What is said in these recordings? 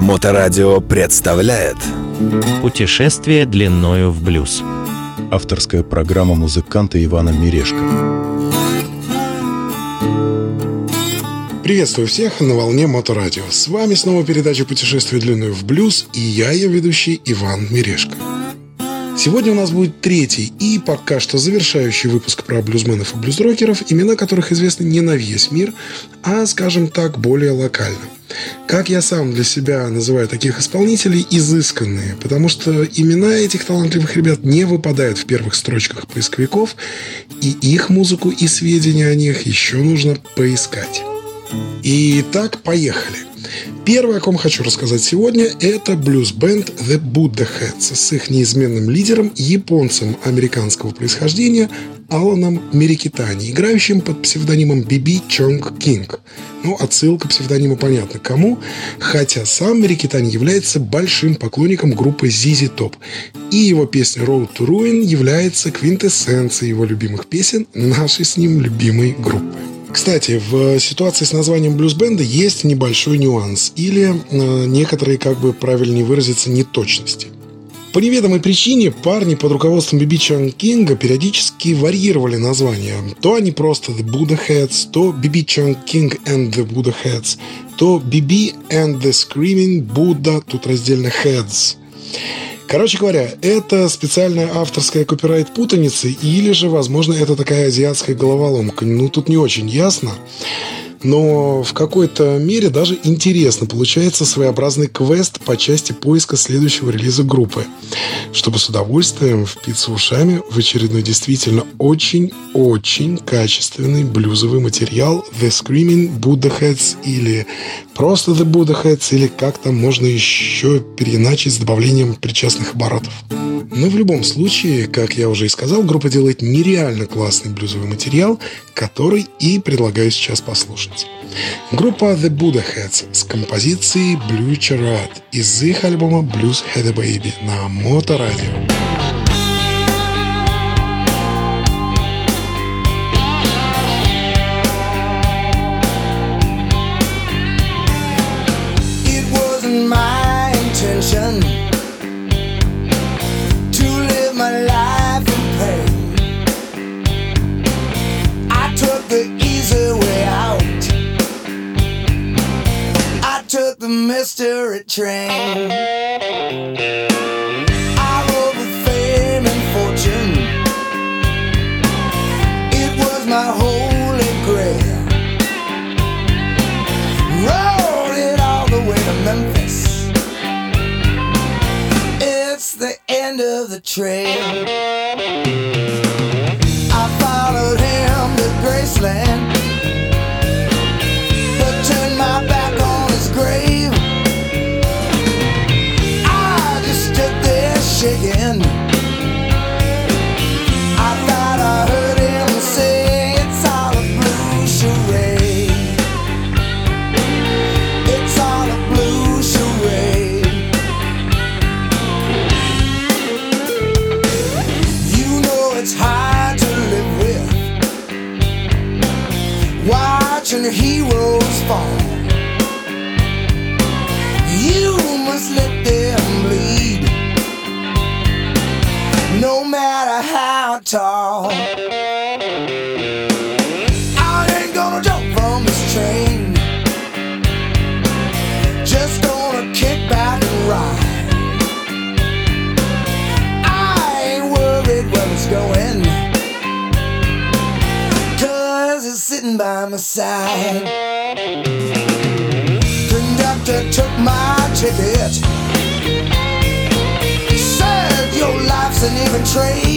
Моторадио представляет Путешествие длиною в блюз. Авторская программа музыканта Ивана Мирешко. Приветствую всех на волне Моторадио. С вами снова передача «Путешествие длиною в блюз» и я, ее ведущий Иван Мирешко. Сегодня у нас будет третий и пока что завершающий выпуск про блюзменов и блюзрокеров, имена которых известны не на весь мир, а, скажем так, более локально. Как я сам для себя называю таких исполнителей, изысканные, потому что имена этих талантливых ребят не выпадают в первых строчках поисковиков, и их музыку и сведения о них еще нужно поискать. Итак, поехали. Первое, о ком хочу рассказать сегодня, это блюз-бенд The Buddha Heads с их неизменным лидером, японцем американского происхождения Аланом Мерикитани, играющим под псевдонимом Биби Чонг Кинг. Ну, отсылка псевдонима понятно кому, хотя сам Мерикитани является большим поклонником группы ZZ Top, и его песня Road to Ruin является квинтэссенцией его любимых песен нашей с ним любимой группы. Кстати, в ситуации с названием блюз-бенда есть небольшой нюанс или э, некоторые, как бы правильнее выразиться, неточности. По неведомой причине парни под руководством Биби Чан Кинга периодически варьировали названия. То они просто The Buddha Heads, то Биби Чан Кинг and the Buddha Heads, то Биби and the Screaming Buddha, тут раздельно Heads. Короче говоря, это специальная авторская копирайт путаница или же, возможно, это такая азиатская головоломка. Ну, тут не очень ясно но в какой-то мере даже интересно получается своеобразный квест по части поиска следующего релиза группы, чтобы с удовольствием впиться ушами в очередной действительно очень-очень качественный блюзовый материал The Screaming Buddha Heads или просто The Buddha Heads или как там можно еще переиначить с добавлением причастных оборотов. Но в любом случае, как я уже и сказал, группа делает нереально классный блюзовый материал, который и предлагаю сейчас послушать. Группа The Buddha Heads с композицией Blue Charade из их альбома Blues Had a Baby на Моторадио. Mystery train. I fame and fortune. It was my holy grail. Rode it all the way to Memphis. It's the end of the trail. My ticket your life's an even trade.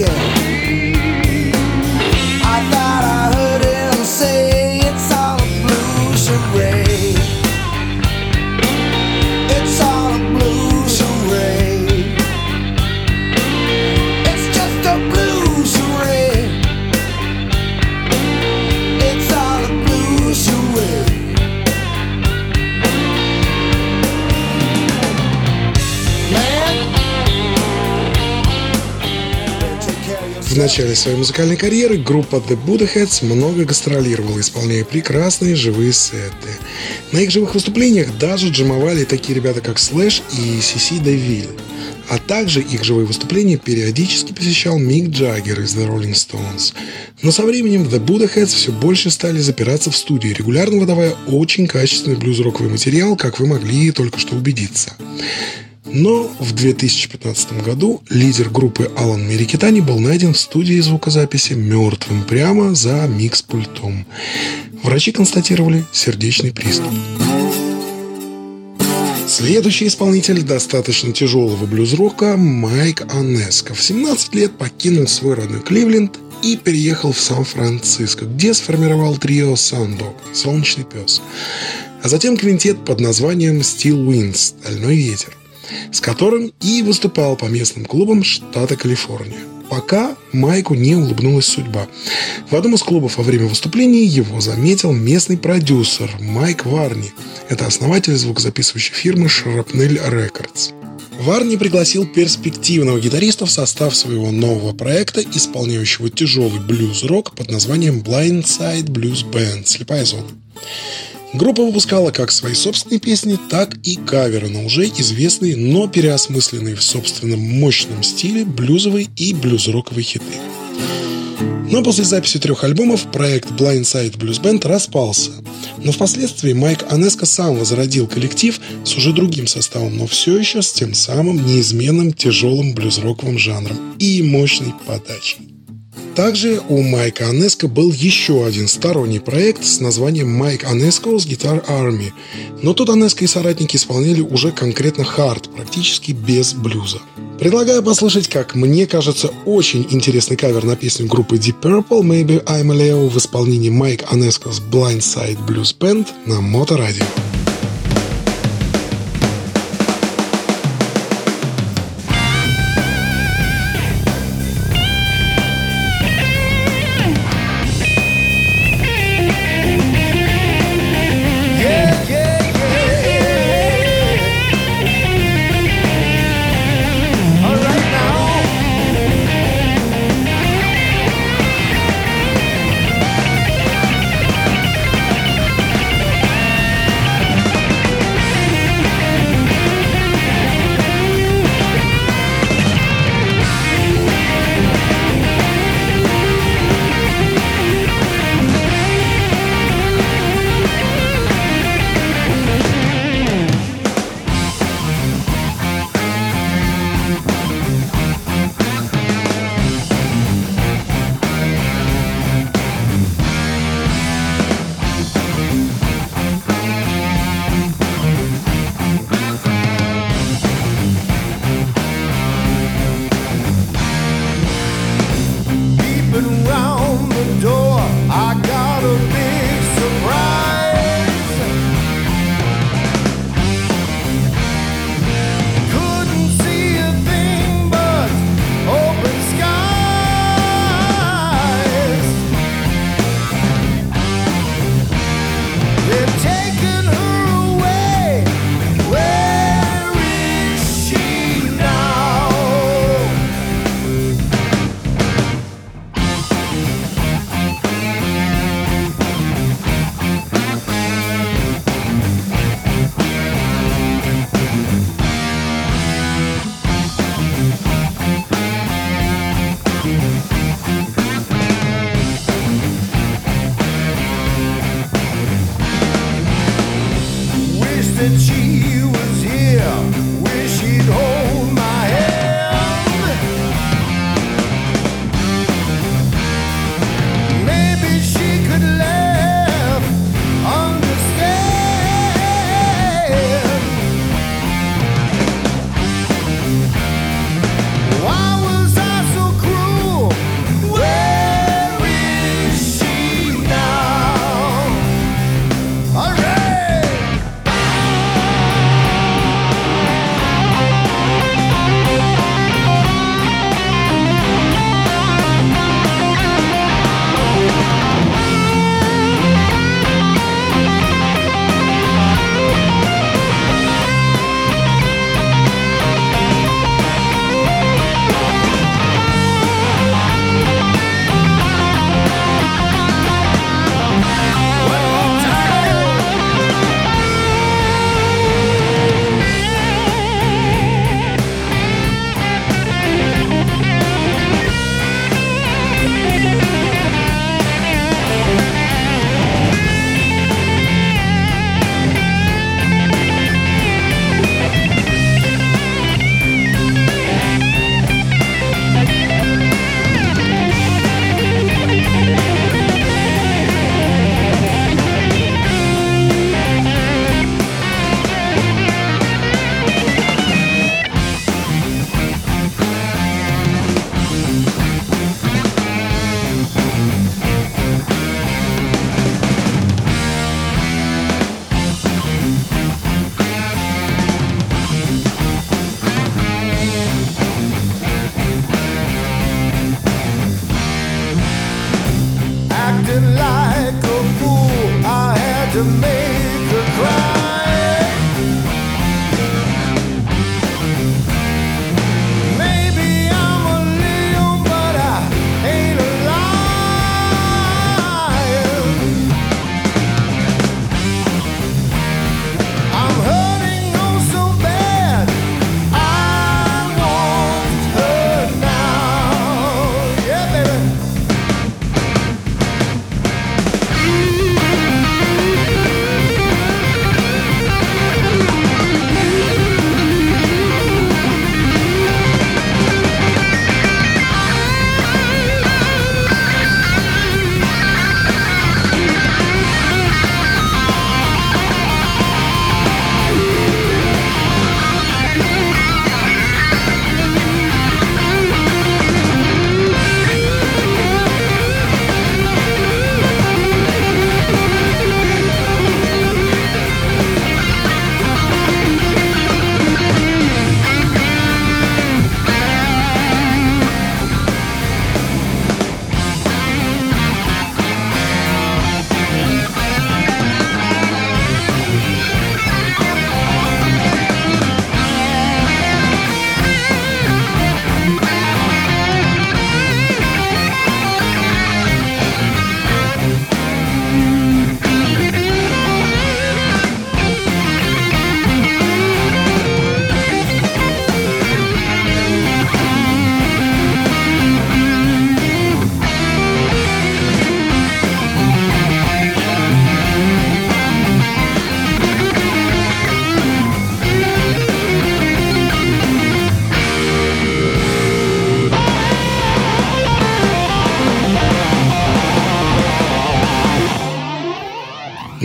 again. Начале своей музыкальной карьеры группа The Buddhaheads много гастролировала, исполняя прекрасные живые сеты. На их живых выступлениях даже джимовали такие ребята, как Slash и Сиси Девиль. А также их живые выступления периодически посещал Мик Джаггер из The Rolling Stones. Но со временем The Buddhaheads все больше стали запираться в студии, регулярно выдавая очень качественный блюз-роковый материал, как вы могли только что убедиться. Но в 2015 году лидер группы Алан Мерикитани был найден в студии звукозаписи мертвым прямо за микс-пультом. Врачи констатировали сердечный приступ. Следующий исполнитель достаточно тяжелого блюз-рока Майк Анеско. В 17 лет покинул свой родной Кливленд и переехал в Сан-Франциско, где сформировал трио Сандок – «Солнечный пес», а затем квинтет под названием Steel Winds – «Стальной ветер», с которым и выступал по местным клубам штата Калифорния. Пока Майку не улыбнулась судьба. В одном из клубов во время выступления его заметил местный продюсер Майк Варни. Это основатель звукозаписывающей фирмы Shrapnel Records. Варни пригласил перспективного гитариста в состав своего нового проекта, исполняющего тяжелый блюз-рок под названием Blindside Blues Band – «Слепая зона». Группа выпускала как свои собственные песни, так и каверы на уже известные, но переосмысленные в собственном мощном стиле блюзовые и блюз-роковые хиты. Но после записи трех альбомов проект Blindside Blues Band распался. Но впоследствии Майк Анеско сам возродил коллектив с уже другим составом, но все еще с тем самым неизменным тяжелым блюз-роковым жанром и мощной подачей. Также у Майка Анеско был еще один сторонний проект с названием Майк Анеско's Guitar Army, но тут Анеско и соратники исполняли уже конкретно хард, практически без блюза. Предлагаю послушать, как мне кажется, очень интересный кавер на песню группы Deep Purple «Maybe I'm a Leo» в исполнении Майк Анеско's Blindside Blues Band на Моторадио.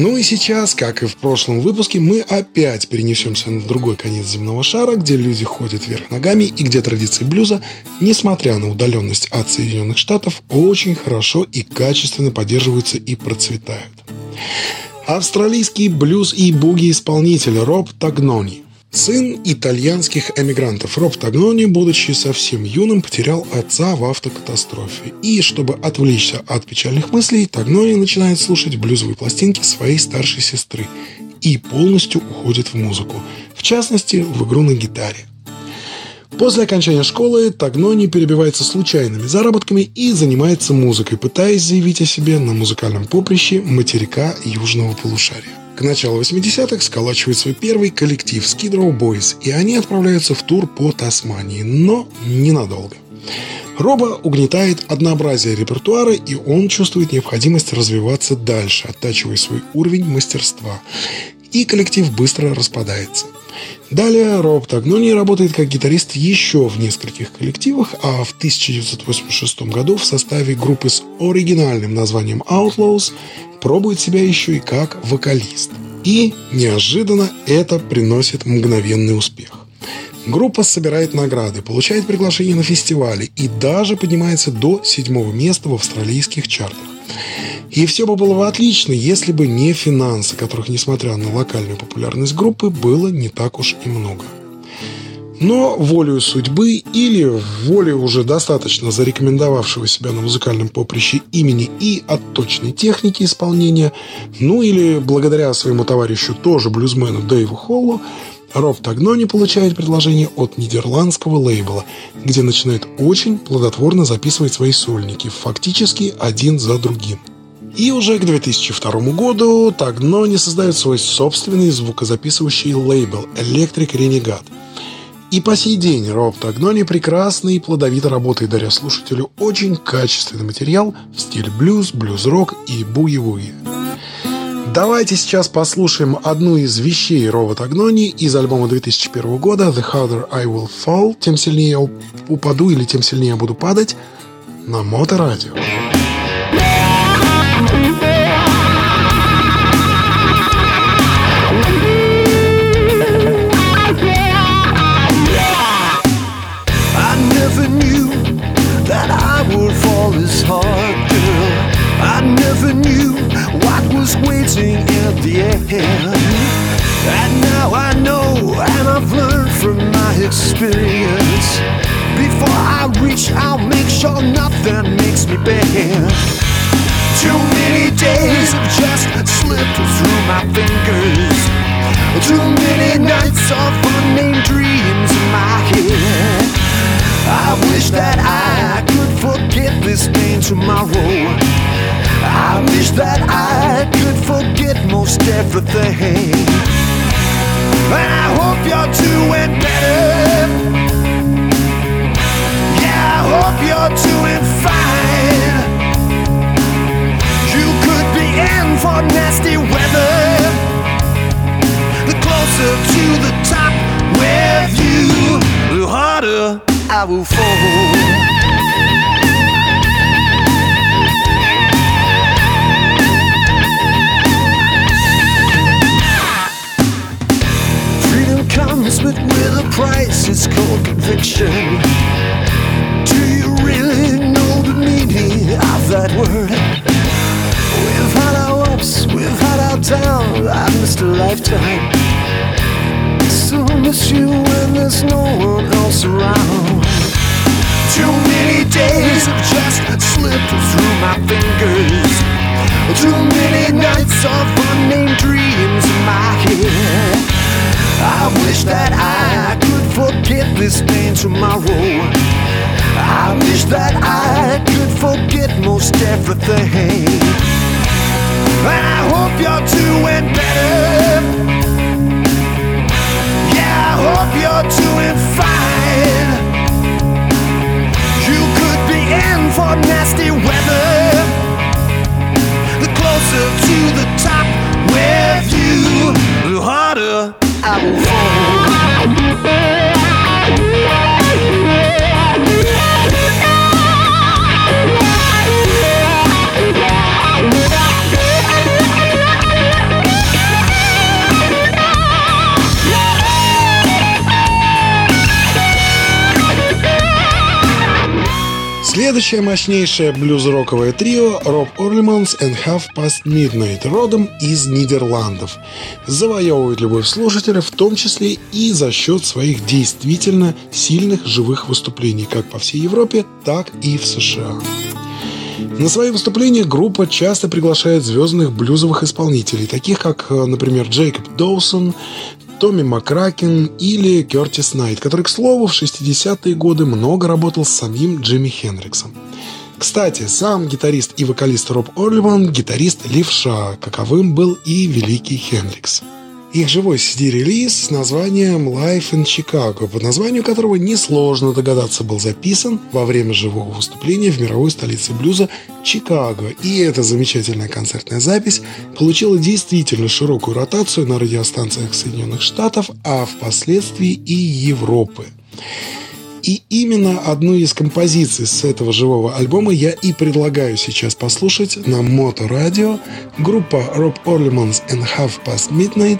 Ну и сейчас, как и в прошлом выпуске, мы опять перенесемся на другой конец земного шара, где люди ходят вверх ногами и где традиции блюза, несмотря на удаленность от Соединенных Штатов, очень хорошо и качественно поддерживаются и процветают. Австралийский блюз и буги-исполнитель Роб Тагнони Сын итальянских эмигрантов Роб Тагнони, будучи совсем юным, потерял отца в автокатастрофе. И чтобы отвлечься от печальных мыслей, Тагнони начинает слушать блюзовые пластинки своей старшей сестры и полностью уходит в музыку, в частности, в игру на гитаре. После окончания школы Тагнони перебивается случайными заработками и занимается музыкой, пытаясь заявить о себе на музыкальном поприще материка Южного полушария. К началу 80-х сколачивает свой первый коллектив Skid Boys, и они отправляются в тур по Тасмании, но ненадолго. Роба угнетает однообразие репертуара, и он чувствует необходимость развиваться дальше, оттачивая свой уровень мастерства. И коллектив быстро распадается. Далее Роб Тагнони работает как гитарист еще в нескольких коллективах, а в 1986 году в составе группы с оригинальным названием Outlaws пробует себя еще и как вокалист. И неожиданно это приносит мгновенный успех. Группа собирает награды, получает приглашение на фестивали и даже поднимается до седьмого места в австралийских чартах. И все бы было бы отлично, если бы не финансы, которых, несмотря на локальную популярность группы, было не так уж и много. Но волею судьбы или волей уже достаточно зарекомендовавшего себя на музыкальном поприще имени и от точной техники исполнения, ну или благодаря своему товарищу тоже блюзмену Дэйву Холлу, Роб Тагнони получает предложение от нидерландского лейбла, где начинает очень плодотворно записывать свои сольники, фактически один за другим. И уже к 2002 году Тагнони создает свой собственный звукозаписывающий лейбл Electric Renegade – и по сей день Роб Тагнони прекрасно и плодовито работает, даря слушателю очень качественный материал в стиле блюз, блюз-рок и буи-вуи. Давайте сейчас послушаем одну из вещей Роба Тагнони из альбома 2001 года «The Harder I Will Fall» «Тем сильнее я упаду» или «Тем сильнее я буду падать» на Моторадио. радио And now I know, and I've learned from my experience. Before I reach, I'll make sure nothing makes me bend. Too many days have just slipped through my fingers. Too many nights of unnamed dreams in my head. I wish that I could forget this pain tomorrow. I wish that I could forget most everything. And I hope you're doing better. Yeah, I hope you're doing fine. You could be in for nasty weather. The closer to the top you, the harder I will fall. But with a price, it's called conviction. Do you really know the meaning of that word? We've had our ups, we've had our downs, I've missed a lifetime. I Still miss you when there's no one else around. Too many days have just slipped through my fingers. Too many nights of unnamed dreams in my head. I wish that I could forget this pain tomorrow. I wish that I could forget most everything. And I hope you're doing better. Yeah, I hope you're doing fine. You could be in for nasty weather. The closer to the top with you, the harder out. Следующее мощнейшее блюз-роковое трио Роб Орлиманс and Half Past Midnight родом из Нидерландов. Завоевывает любовь слушателя в том числе и за счет своих действительно сильных живых выступлений как по всей Европе, так и в США. На свои выступления группа часто приглашает звездных блюзовых исполнителей, таких как, э, например, Джейкоб Доусон, Томми Макракен или Кертис Найт, который, к слову, в 60-е годы много работал с самим Джимми Хендриксом. Кстати, сам гитарист и вокалист Роб Орливан – гитарист левша, каковым был и великий Хендрикс. Их живой CD-релиз с названием Life in Chicago, по названию которого несложно догадаться был записан во время живого выступления в мировой столице блюза Чикаго. И эта замечательная концертная запись получила действительно широкую ротацию на радиостанциях Соединенных Штатов, а впоследствии и Европы. И именно одну из композиций с этого живого альбома я и предлагаю сейчас послушать на Моторадио группа Rob Orlemans and Half Past Midnight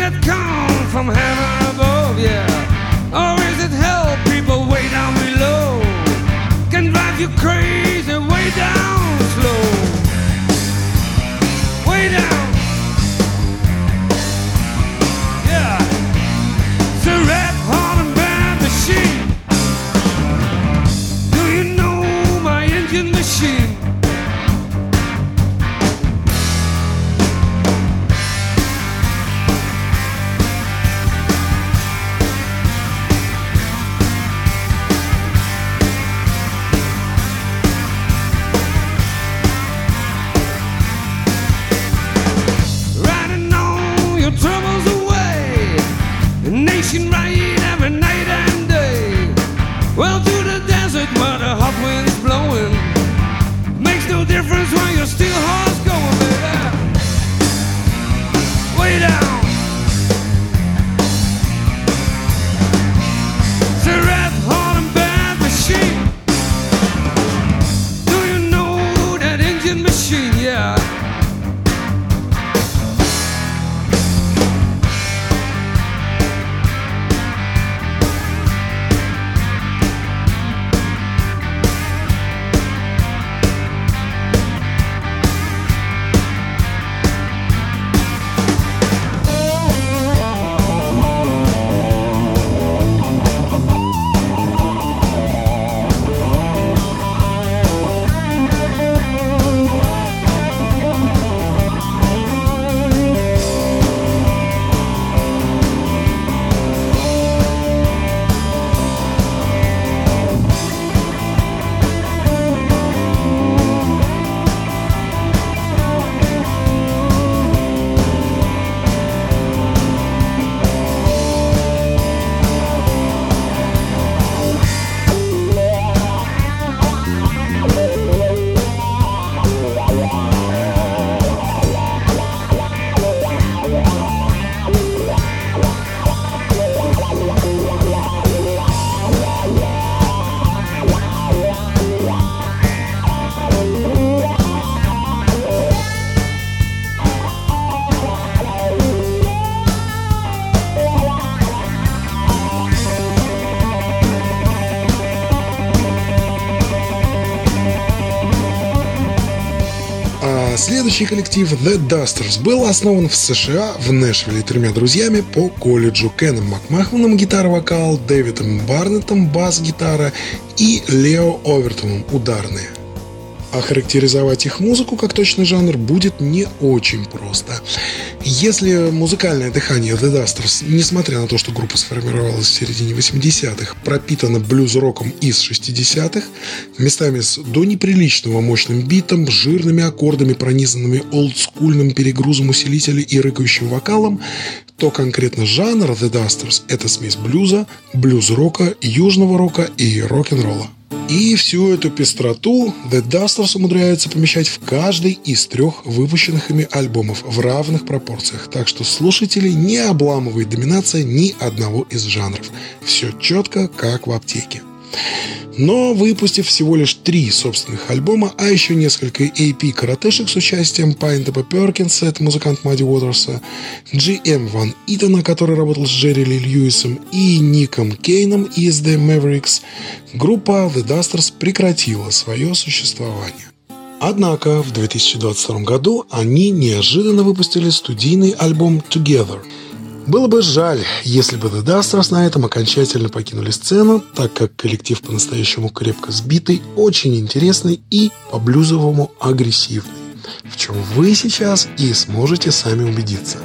следующий коллектив The Dusters был основан в США в Нэшвилле тремя друзьями по колледжу Кеном Макмахоном гитара-вокал, Дэвидом Барнеттом бас-гитара и Лео Овертоном ударные. Охарактеризовать их музыку как точный жанр будет не очень просто. Если музыкальное дыхание The Dusters, несмотря на то, что группа сформировалась в середине 80-х, пропитано блюз-роком из 60-х, местами с до неприличного мощным битом, жирными аккордами, пронизанными олдскульным перегрузом усилителя и рыкающим вокалом, то конкретно жанр The Dusters – это смесь блюза, блюз-рока, южного рока и рок-н-ролла. И всю эту пестроту The Dusters умудряются помещать в каждый из трех выпущенных ими альбомов в равных пропорциях, так что слушателей не обламывает доминация ни одного из жанров. Все четко, как в аптеке. Но выпустив всего лишь три собственных альбома, а еще несколько AP коротышек с участием Пайнтепа Перкинса, это музыкант Мадди Уотерса, GM Ван Итана, который работал с Джерри Ли Льюисом, и Ником Кейном из The Mavericks, группа The Dusters прекратила свое существование. Однако в 2022 году они неожиданно выпустили студийный альбом Together – было бы жаль, если бы The Dusters на этом окончательно покинули сцену, так как коллектив по-настоящему крепко сбитый, очень интересный и по-блюзовому агрессивный. В чем вы сейчас и сможете сами убедиться.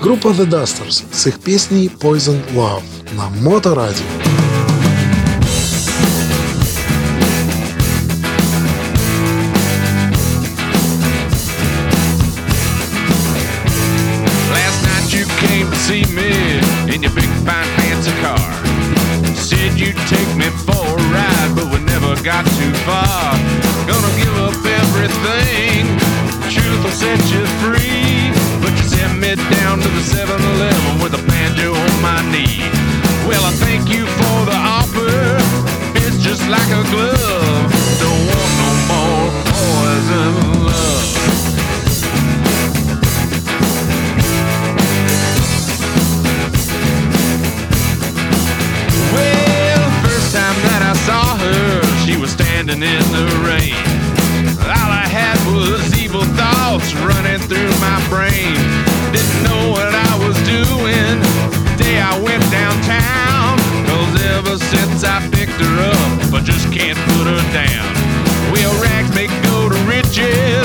Группа The Dusters с их песней Poison Love на Моторадио. 7-Eleven with a banjo on my knee. Well, I thank you for the offer. It's just like a glove. Don't want no more poison love. Well, first time that I saw her, she was standing in the rain. All I had was evil thoughts running through my brain. Didn't know what I was doing. The Day I went downtown. Cause ever since I picked her up, I just can't put her down. Well, rags may go to riches.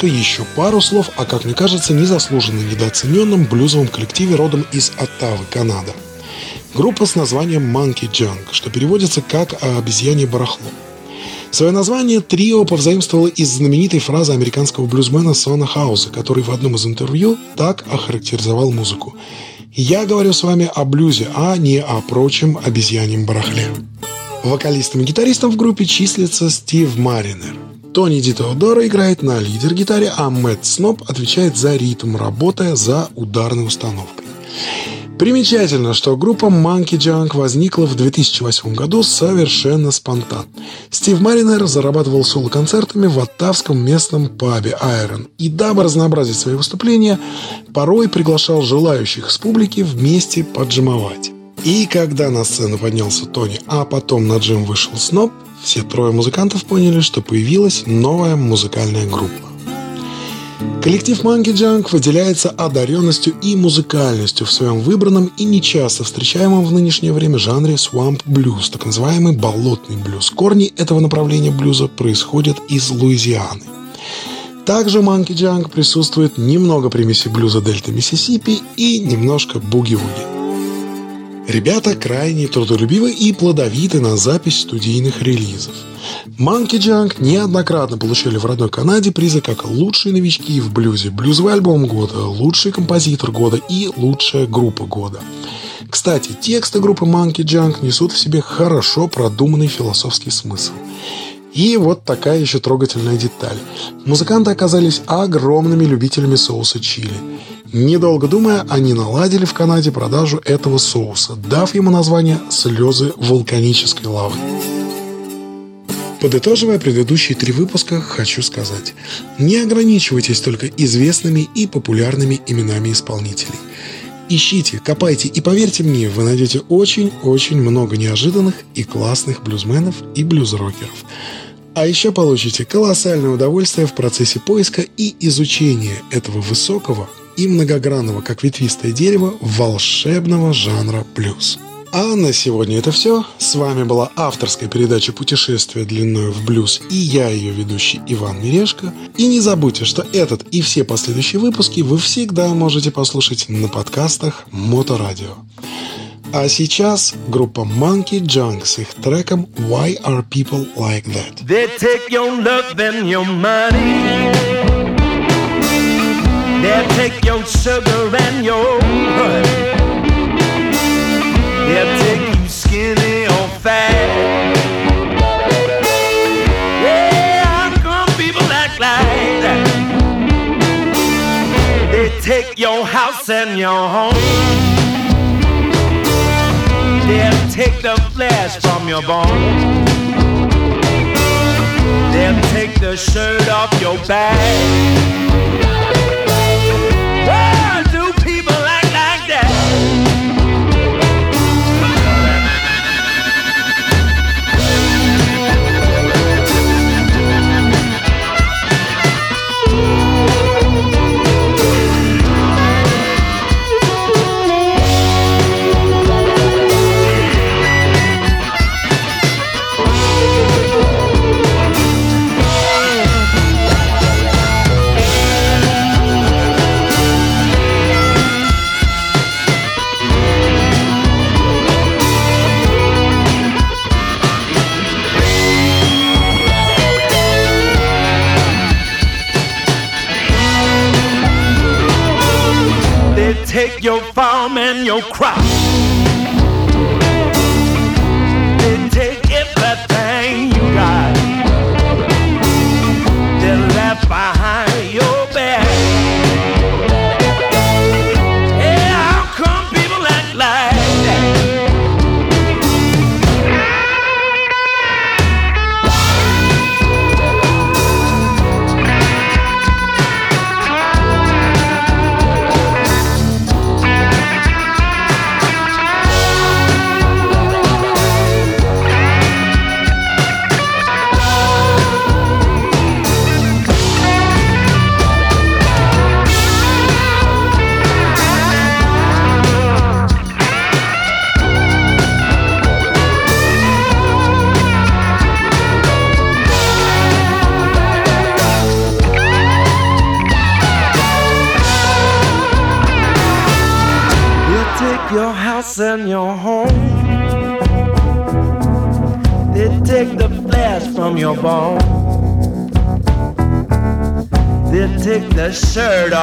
Выпуска еще пару слов о, как мне кажется, незаслуженно недооцененном блюзовом коллективе родом из Оттавы, Канада. Группа с названием Monkey Junk, что переводится как «обезьянье барахло». Свое название трио повзаимствовало из знаменитой фразы американского блюзмена Сона Хауза, который в одном из интервью так охарактеризовал музыку. «Я говорю с вами о блюзе, а не о прочем обезьяньем барахле». Вокалистом и гитаристом в группе числится Стив Маринер. Тони Ди Теодоро играет на лидер-гитаре, а Мэтт Сноб отвечает за ритм, работая за ударной установкой. Примечательно, что группа Monkey Junk возникла в 2008 году совершенно спонтанно. Стив Маринер зарабатывал соло-концертами в оттавском местном пабе Iron и, дабы разнообразить свои выступления, порой приглашал желающих с публики вместе поджимовать. И когда на сцену поднялся Тони, а потом на джим вышел Сноб, все трое музыкантов поняли, что появилась новая музыкальная группа. Коллектив Monkey Junk выделяется одаренностью и музыкальностью в своем выбранном и нечасто встречаемом в нынешнее время жанре swamp blues, так называемый болотный блюз. Корни этого направления блюза происходят из Луизианы. Также в Monkey Junk присутствует немного примеси блюза Дельта Миссисипи и немножко буги-вуги. Ребята крайне трудолюбивы и плодовиты на запись студийных релизов. Monkey Junk неоднократно получили в родной Канаде призы как лучшие новички в блюзе, блюзовый альбом года, лучший композитор года и лучшая группа года. Кстати, тексты группы Monkey Junk несут в себе хорошо продуманный философский смысл. И вот такая еще трогательная деталь. Музыканты оказались огромными любителями соуса чили. Недолго думая, они наладили в Канаде продажу этого соуса, дав ему название «слезы вулканической лавы». Подытоживая предыдущие три выпуска, хочу сказать, не ограничивайтесь только известными и популярными именами исполнителей. Ищите, копайте и поверьте мне, вы найдете очень-очень много неожиданных и классных блюзменов и блюзрокеров. А еще получите колоссальное удовольствие в процессе поиска и изучения этого высокого и многогранного, как ветвистое дерево, волшебного жанра блюз. А на сегодня это все. С вами была авторская передача «Путешествие длиною в блюз» и я, ее ведущий Иван Мирешко. И не забудьте, что этот и все последующие выпуски вы всегда можете послушать на подкастах Моторадио. А сейчас группа Monkey Junk с их треком «Why Are People Like That?». They take your love and your money. They'll take your sugar and your honey. They'll take you skinny or fat. Yeah, how come people act like that? They take your house and your home. They'll take the flesh from your bones. They'll take the shirt off your back. Run!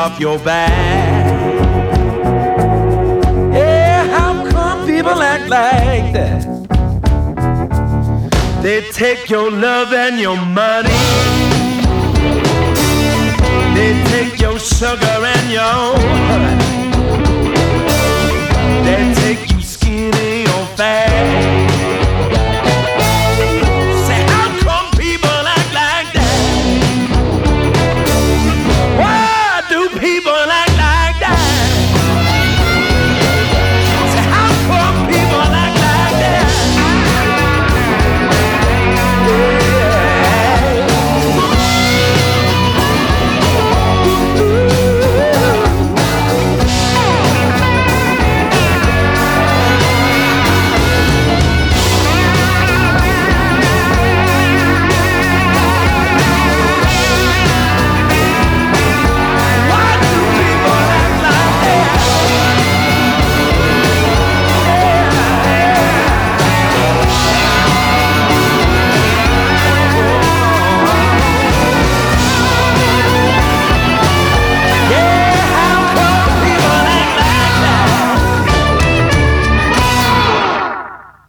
Off your back.